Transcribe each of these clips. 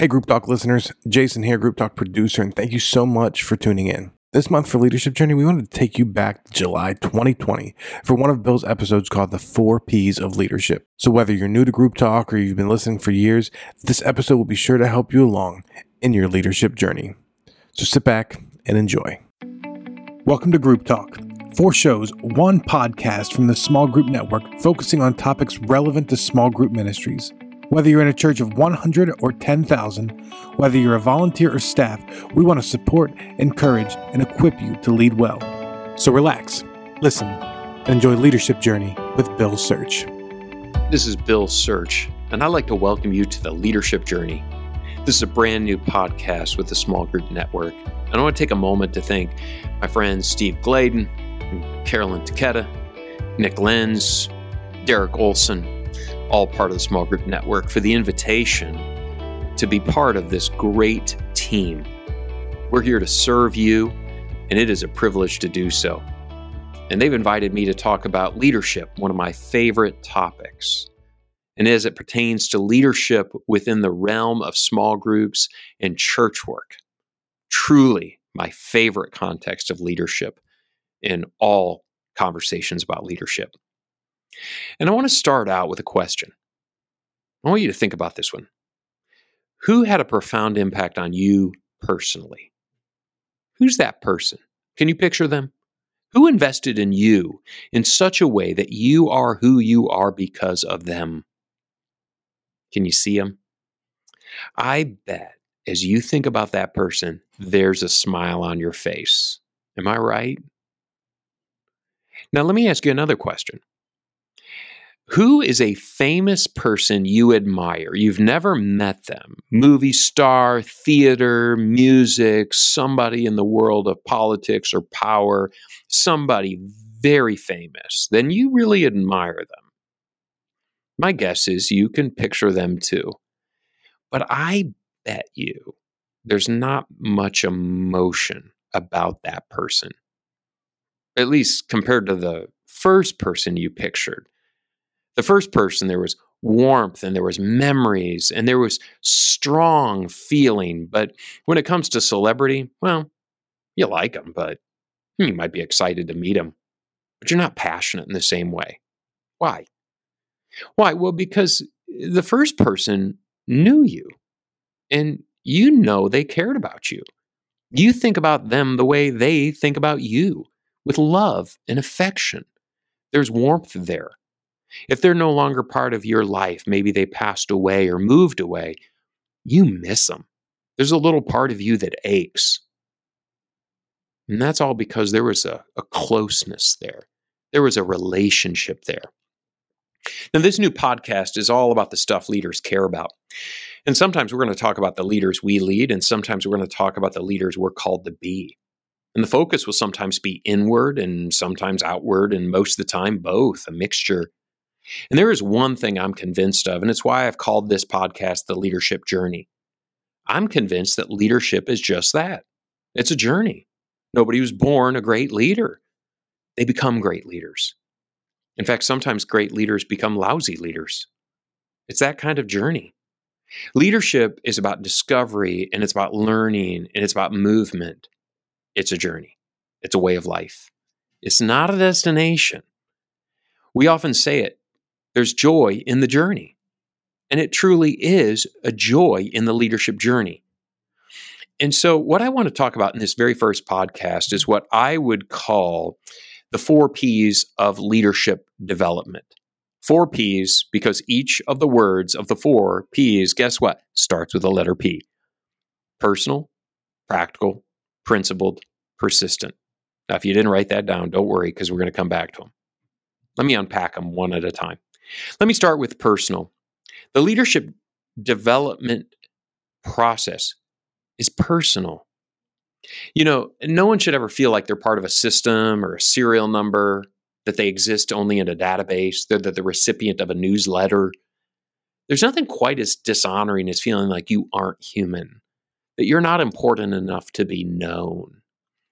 Hey, Group Talk listeners, Jason here, Group Talk producer, and thank you so much for tuning in. This month for Leadership Journey, we wanted to take you back to July 2020 for one of Bill's episodes called The Four P's of Leadership. So, whether you're new to Group Talk or you've been listening for years, this episode will be sure to help you along in your leadership journey. So, sit back and enjoy. Welcome to Group Talk. Four shows, one podcast from the Small Group Network focusing on topics relevant to small group ministries. Whether you're in a church of 100 or 10,000, whether you're a volunteer or staff, we want to support, encourage, and equip you to lead well. So relax, listen, and enjoy Leadership Journey with Bill Search. This is Bill Search, and I'd like to welcome you to the Leadership Journey. This is a brand new podcast with the Small Group Network. And I want to take a moment to thank my friends Steve Gladen, Carolyn Taketa, Nick Lenz, Derek Olson, all part of the Small Group Network, for the invitation to be part of this great team. We're here to serve you, and it is a privilege to do so. And they've invited me to talk about leadership, one of my favorite topics. And as it pertains to leadership within the realm of small groups and church work, truly my favorite context of leadership in all conversations about leadership. And I want to start out with a question. I want you to think about this one. Who had a profound impact on you personally? Who's that person? Can you picture them? Who invested in you in such a way that you are who you are because of them? Can you see them? I bet as you think about that person, there's a smile on your face. Am I right? Now, let me ask you another question. Who is a famous person you admire? You've never met them. Movie star, theater, music, somebody in the world of politics or power, somebody very famous. Then you really admire them. My guess is you can picture them too. But I bet you there's not much emotion about that person, at least compared to the first person you pictured the first person, there was warmth and there was memories and there was strong feeling. But when it comes to celebrity, well, you like them, but hmm, you might be excited to meet them, but you're not passionate in the same way. Why? Why? Well, because the first person knew you and you know they cared about you. You think about them the way they think about you with love and affection. There's warmth there. If they're no longer part of your life, maybe they passed away or moved away, you miss them. There's a little part of you that aches. And that's all because there was a, a closeness there, there was a relationship there. Now, this new podcast is all about the stuff leaders care about. And sometimes we're going to talk about the leaders we lead, and sometimes we're going to talk about the leaders we're called to be. And the focus will sometimes be inward and sometimes outward, and most of the time, both, a mixture. And there is one thing I'm convinced of, and it's why I've called this podcast The Leadership Journey. I'm convinced that leadership is just that it's a journey. Nobody was born a great leader, they become great leaders. In fact, sometimes great leaders become lousy leaders. It's that kind of journey. Leadership is about discovery and it's about learning and it's about movement. It's a journey, it's a way of life. It's not a destination. We often say it there's joy in the journey. And it truly is a joy in the leadership journey. And so, what I want to talk about in this very first podcast is what I would call the four P's of leadership development. Four P's because each of the words of the four P's, guess what? Starts with the letter P personal, practical, principled, persistent. Now, if you didn't write that down, don't worry because we're going to come back to them. Let me unpack them one at a time. Let me start with personal. The leadership development process is personal. You know, no one should ever feel like they're part of a system or a serial number, that they exist only in a database, they're the, the recipient of a newsletter. There's nothing quite as dishonoring as feeling like you aren't human, that you're not important enough to be known.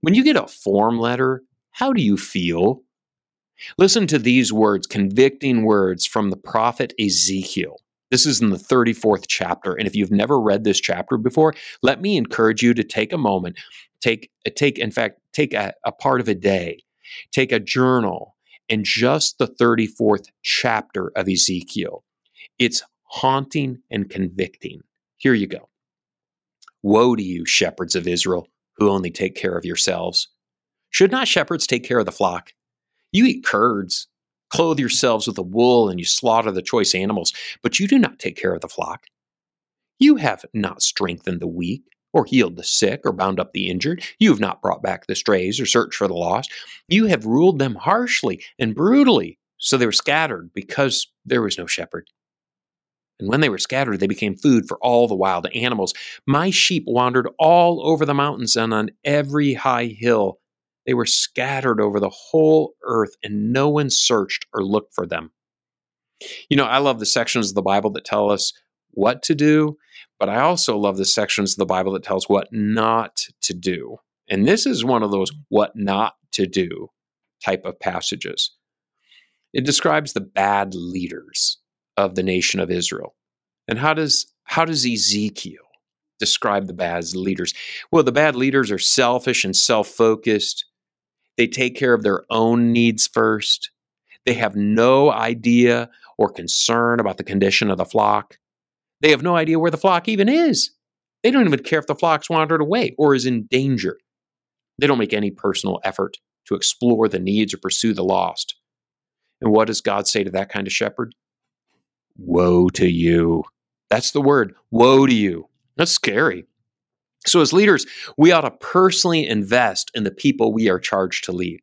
When you get a form letter, how do you feel? Listen to these words, convicting words from the prophet Ezekiel. This is in the 34th chapter. And if you've never read this chapter before, let me encourage you to take a moment, take, take in fact, take a, a part of a day, take a journal, and just the 34th chapter of Ezekiel. It's haunting and convicting. Here you go. Woe to you, shepherds of Israel, who only take care of yourselves. Should not shepherds take care of the flock? You eat curds, clothe yourselves with the wool, and you slaughter the choice animals, but you do not take care of the flock. You have not strengthened the weak, or healed the sick, or bound up the injured. You have not brought back the strays, or searched for the lost. You have ruled them harshly and brutally, so they were scattered because there was no shepherd. And when they were scattered, they became food for all the wild animals. My sheep wandered all over the mountains and on every high hill. They were scattered over the whole earth, and no one searched or looked for them. You know, I love the sections of the Bible that tell us what to do, but I also love the sections of the Bible that tells what not to do. And this is one of those what not to do type of passages. It describes the bad leaders of the nation of Israel. And how does how does Ezekiel describe the bad leaders? Well, the bad leaders are selfish and self-focused. They take care of their own needs first. They have no idea or concern about the condition of the flock. They have no idea where the flock even is. They don't even care if the flock's wandered away or is in danger. They don't make any personal effort to explore the needs or pursue the lost. And what does God say to that kind of shepherd? Woe to you. That's the word. Woe to you. That's scary. So, as leaders, we ought to personally invest in the people we are charged to lead.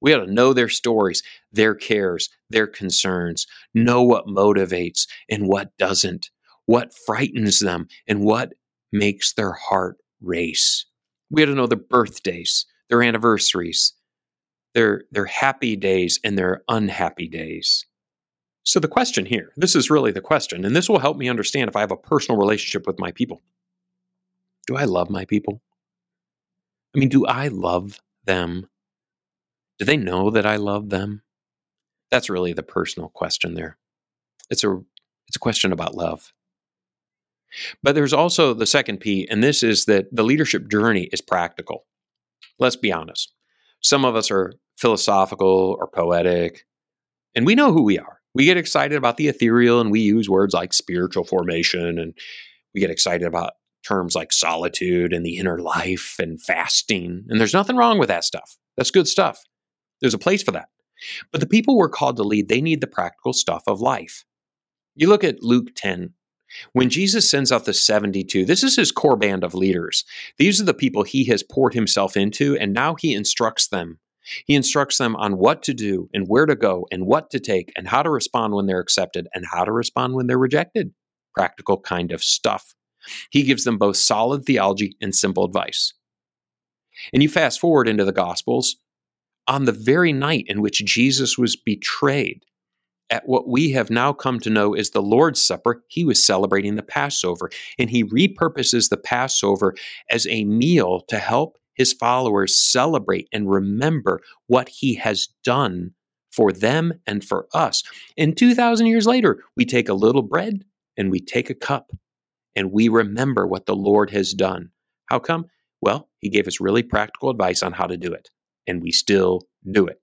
We ought to know their stories, their cares, their concerns, know what motivates and what doesn't, what frightens them and what makes their heart race. We ought to know their birthdays, their anniversaries, their, their happy days and their unhappy days. So, the question here this is really the question, and this will help me understand if I have a personal relationship with my people. Do I love my people? I mean, do I love them? Do they know that I love them? That's really the personal question there. It's a it's a question about love. But there's also the second P, and this is that the leadership journey is practical. Let's be honest. Some of us are philosophical or poetic, and we know who we are we get excited about the ethereal and we use words like spiritual formation and we get excited about terms like solitude and the inner life and fasting. And there's nothing wrong with that stuff. That's good stuff. There's a place for that. But the people we're called to lead, they need the practical stuff of life. You look at Luke 10. When Jesus sends out the 72, this is his core band of leaders. These are the people he has poured himself into, and now he instructs them he instructs them on what to do and where to go and what to take and how to respond when they're accepted and how to respond when they're rejected. Practical kind of stuff. He gives them both solid theology and simple advice. And you fast forward into the Gospels, on the very night in which Jesus was betrayed, at what we have now come to know as the Lord's Supper, he was celebrating the Passover. And he repurposes the Passover as a meal to help his followers celebrate and remember what he has done for them and for us. And 2,000 years later, we take a little bread and we take a cup and we remember what the Lord has done. How come? Well, he gave us really practical advice on how to do it, and we still do it.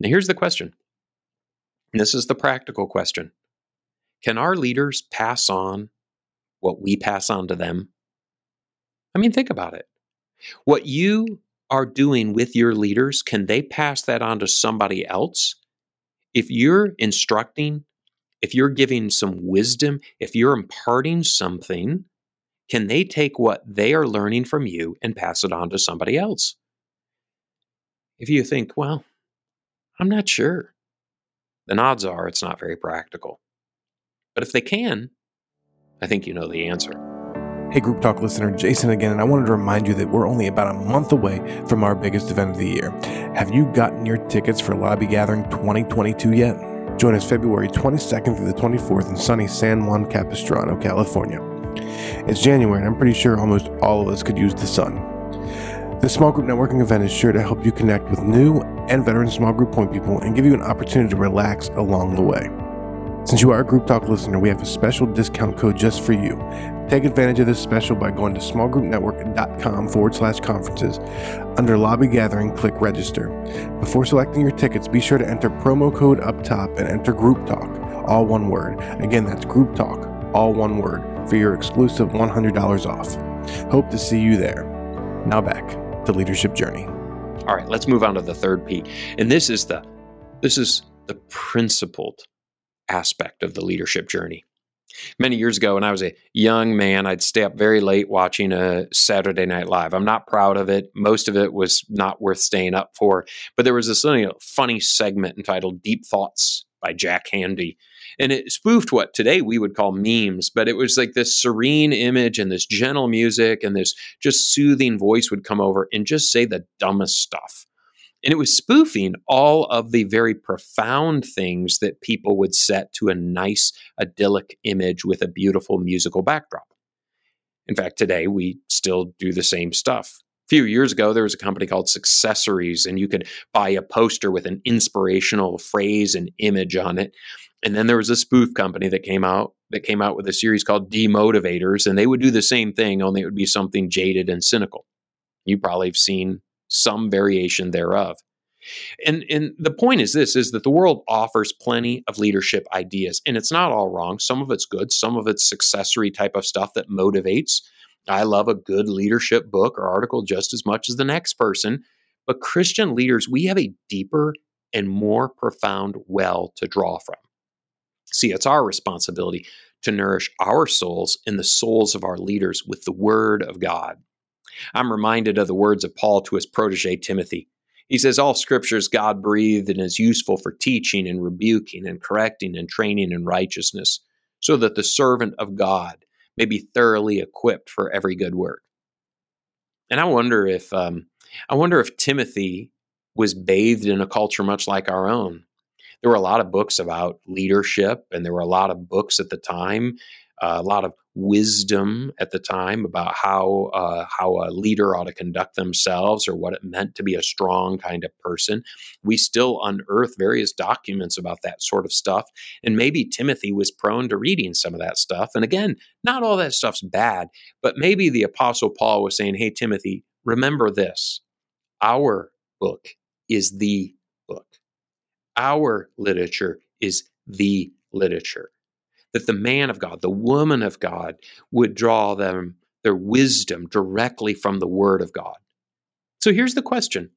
Now, here's the question. this is the practical question Can our leaders pass on what we pass on to them? I mean, think about it. What you are doing with your leaders, can they pass that on to somebody else? If you're instructing, if you're giving some wisdom, if you're imparting something, can they take what they are learning from you and pass it on to somebody else? If you think, well, I'm not sure, then odds are it's not very practical. But if they can, I think you know the answer. Hey, Group Talk listener, Jason again, and I wanted to remind you that we're only about a month away from our biggest event of the year. Have you gotten your tickets for Lobby Gathering 2022 yet? Join us February 22nd through the 24th in sunny San Juan Capistrano, California. It's January, and I'm pretty sure almost all of us could use the sun. This small group networking event is sure to help you connect with new and veteran small group point people and give you an opportunity to relax along the way. Since you are a Group Talk listener, we have a special discount code just for you. Take advantage of this special by going to smallgroupnetwork.com forward slash conferences. Under Lobby Gathering, click Register. Before selecting your tickets, be sure to enter promo code up top and enter Group Talk, all one word. Again, that's Group Talk, all one word, for your exclusive $100 off. Hope to see you there. Now back to Leadership Journey. All right, let's move on to the third P. And this is the this is the principled aspect of the leadership journey. Many years ago, when I was a young man, I'd stay up very late watching a Saturday Night Live. I'm not proud of it. Most of it was not worth staying up for. But there was this you know, funny segment entitled Deep Thoughts by Jack Handey. And it spoofed what today we would call memes, but it was like this serene image and this gentle music and this just soothing voice would come over and just say the dumbest stuff. And it was spoofing all of the very profound things that people would set to a nice, idyllic image with a beautiful musical backdrop. In fact, today we still do the same stuff. A few years ago, there was a company called Successories, and you could buy a poster with an inspirational phrase and image on it. And then there was a spoof company that came out that came out with a series called Demotivators, and they would do the same thing, only it would be something jaded and cynical. You probably have seen some variation thereof. And and the point is this is that the world offers plenty of leadership ideas and it's not all wrong. Some of it's good, some of it's successory type of stuff that motivates. I love a good leadership book or article just as much as the next person. But Christian leaders, we have a deeper and more profound well to draw from. See, it's our responsibility to nourish our souls and the souls of our leaders with the Word of God. I'm reminded of the words of Paul to his protege Timothy. He says, All scripture is God breathed and is useful for teaching and rebuking and correcting and training in righteousness, so that the servant of God may be thoroughly equipped for every good work. And I wonder if um, I wonder if Timothy was bathed in a culture much like our own. There were a lot of books about leadership, and there were a lot of books at the time, a lot of wisdom at the time about how uh, how a leader ought to conduct themselves or what it meant to be a strong kind of person. We still unearth various documents about that sort of stuff, and maybe Timothy was prone to reading some of that stuff. And again, not all that stuff's bad, but maybe the Apostle Paul was saying, "Hey Timothy, remember this: our book is the book. Our literature is the literature." That the man of God, the woman of God, would draw them their wisdom directly from the Word of God. So here's the question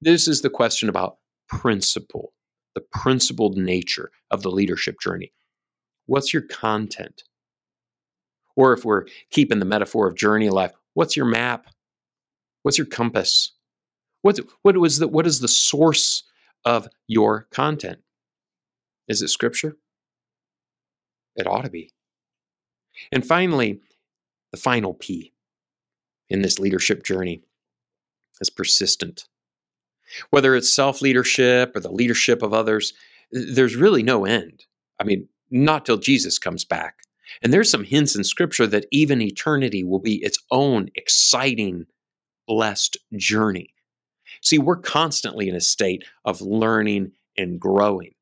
this is the question about principle, the principled nature of the leadership journey. What's your content? Or if we're keeping the metaphor of journey alive, what's your map? What's your compass? What, what, was the, what is the source of your content? Is it scripture? It ought to be. And finally, the final P in this leadership journey is persistent. Whether it's self leadership or the leadership of others, there's really no end. I mean, not till Jesus comes back. And there's some hints in scripture that even eternity will be its own exciting, blessed journey. See, we're constantly in a state of learning and growing.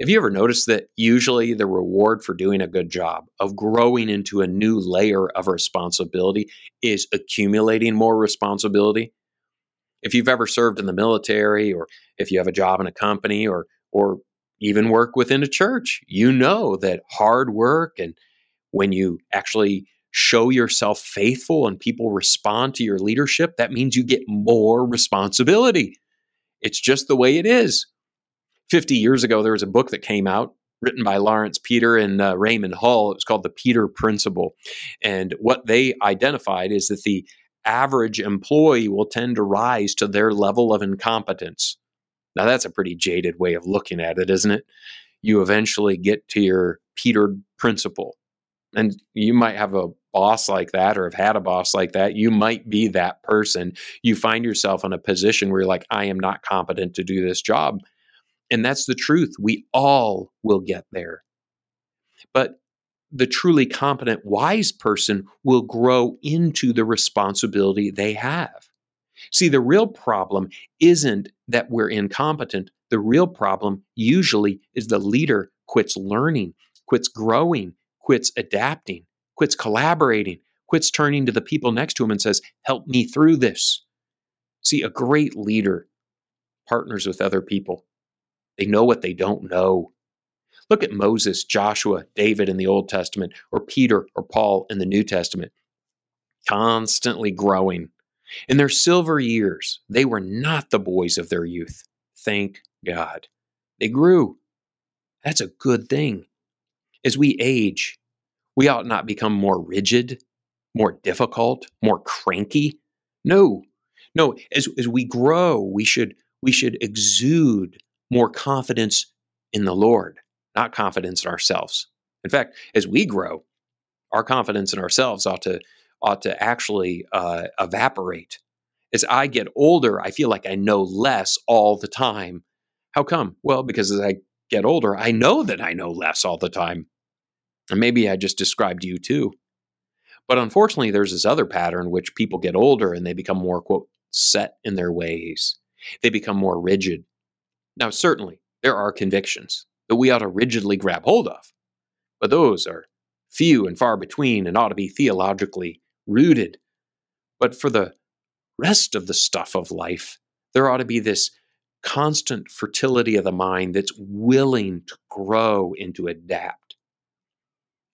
Have you ever noticed that usually the reward for doing a good job, of growing into a new layer of responsibility, is accumulating more responsibility? If you've ever served in the military, or if you have a job in a company, or or even work within a church, you know that hard work and when you actually show yourself faithful and people respond to your leadership, that means you get more responsibility. It's just the way it is. 50 years ago, there was a book that came out written by Laurence Peter and uh, Raymond Hull. It was called The Peter Principle. And what they identified is that the average employee will tend to rise to their level of incompetence. Now, that's a pretty jaded way of looking at it, isn't it? You eventually get to your Peter Principle. And you might have a boss like that or have had a boss like that. You might be that person. You find yourself in a position where you're like, I am not competent to do this job and that's the truth. We all will get there. But the truly competent, wise person will grow into the responsibility they have. See, the real problem isn't that we're incompetent. The real problem usually is the leader quits learning, quits growing, quits adapting, quits collaborating, quits turning to the people next to him and says, Help me through this. See, a great leader partners with other people. They know what they don't know. Look at Moses, Joshua, David in the Old Testament, or Peter or Paul in the New Testament. Constantly growing. In their silver years, they were not the boys of their youth. Thank God. They grew. That's a good thing. As we age, we ought not become more rigid, more difficult, more cranky. No, no. As, as we grow, we should we should exude more confidence in the Lord, not confidence in ourselves. In fact, as we grow, our confidence in ourselves ought to ought to actually uh, evaporate. As I get older, I feel like I know less all the time. How come? Well, because as I get older, I know that I know less all the time. And maybe I just described you too. But unfortunately, there's this other pattern which people get older and they become more, quote, set in their ways. They become more rigid. Now, certainly, there are convictions that we ought to rigidly grab hold of, but those are few and far between and ought to be theologically rooted. But for the rest of the stuff of life, there ought to be this constant fertility of the mind that's willing to grow and to adapt.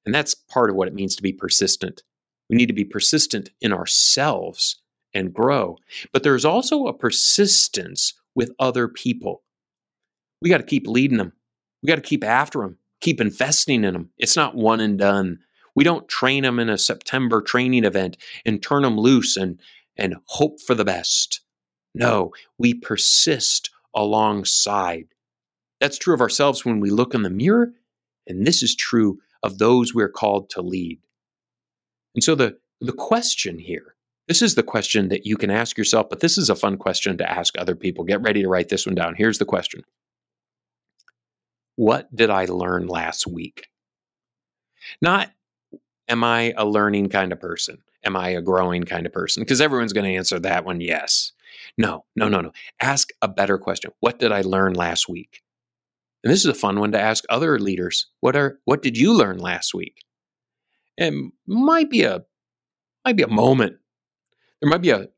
And that's part of what it means to be persistent. We need to be persistent in ourselves and grow. But there's also a persistence with other people. We got to keep leading them. We got to keep after them, keep investing in them. It's not one and done. We don't train them in a September training event and turn them loose and, and hope for the best. No, we persist alongside. That's true of ourselves when we look in the mirror, and this is true of those we're called to lead. And so the, the question here this is the question that you can ask yourself, but this is a fun question to ask other people. Get ready to write this one down. Here's the question What did I learn last week? Not, am I a learning kind of person? Am I a growing kind of person? Because everyone's going to answer that one yes. No, no, no, no. Ask a better question. What did I learn last week? And this is a fun one to ask other leaders. What are what did you learn last week? And might be a might be a moment there might be a, a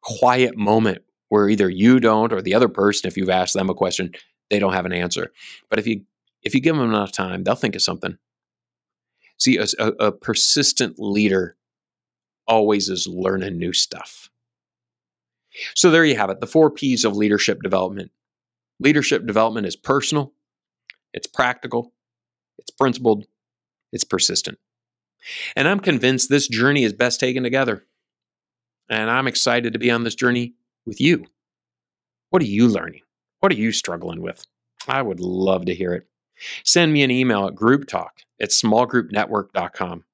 quiet moment where either you don't or the other person, if you've asked them a question, they don't have an answer. But if you if you give them enough time, they'll think of something. See, a, a, persistent leader always is learning new stuff. So there you have it, the four P's of leadership development. Leadership development is personal, it's practical, it's principled, it's persistent. And I'm convinced this journey is best taken together. And I'm excited to be on this journey with you. What are you learning? What are you struggling with? I would love to hear it. Send me an email at grouptalk at smallgroupnetwork.com.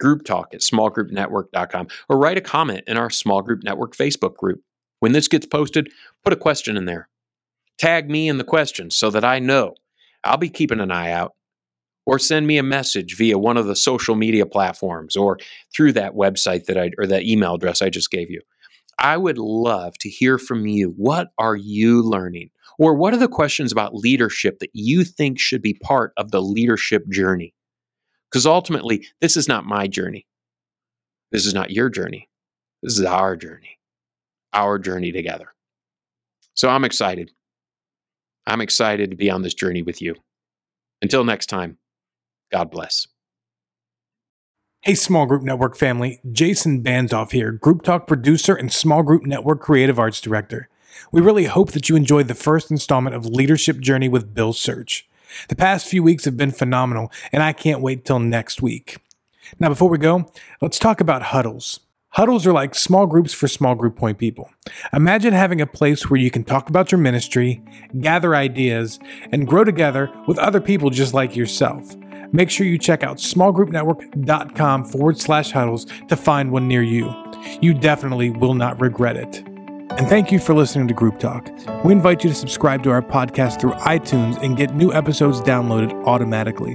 Group talk at smallgroupnetwork.com or write a comment in our Small Group Network Facebook group. When this gets posted, put a question in there. Tag me in the question so that I know. I'll be keeping an eye out or send me a message via one of the social media platforms or through that website that I or that email address I just gave you. I would love to hear from you. What are you learning? Or what are the questions about leadership that you think should be part of the leadership journey? Because ultimately, this is not my journey. This is not your journey. This is our journey, our journey together. So I'm excited. I'm excited to be on this journey with you. Until next time, God bless. Hey, Small Group Network family. Jason Banzoff here, Group Talk producer and Small Group Network creative arts director. We really hope that you enjoyed the first installment of Leadership Journey with Bill Search. The past few weeks have been phenomenal, and I can't wait till next week. Now, before we go, let's talk about huddles. Huddles are like small groups for small group point people. Imagine having a place where you can talk about your ministry, gather ideas, and grow together with other people just like yourself. Make sure you check out smallgroupnetwork.com forward slash huddles to find one near you. You definitely will not regret it. And thank you for listening to Group Talk. We invite you to subscribe to our podcast through iTunes and get new episodes downloaded automatically.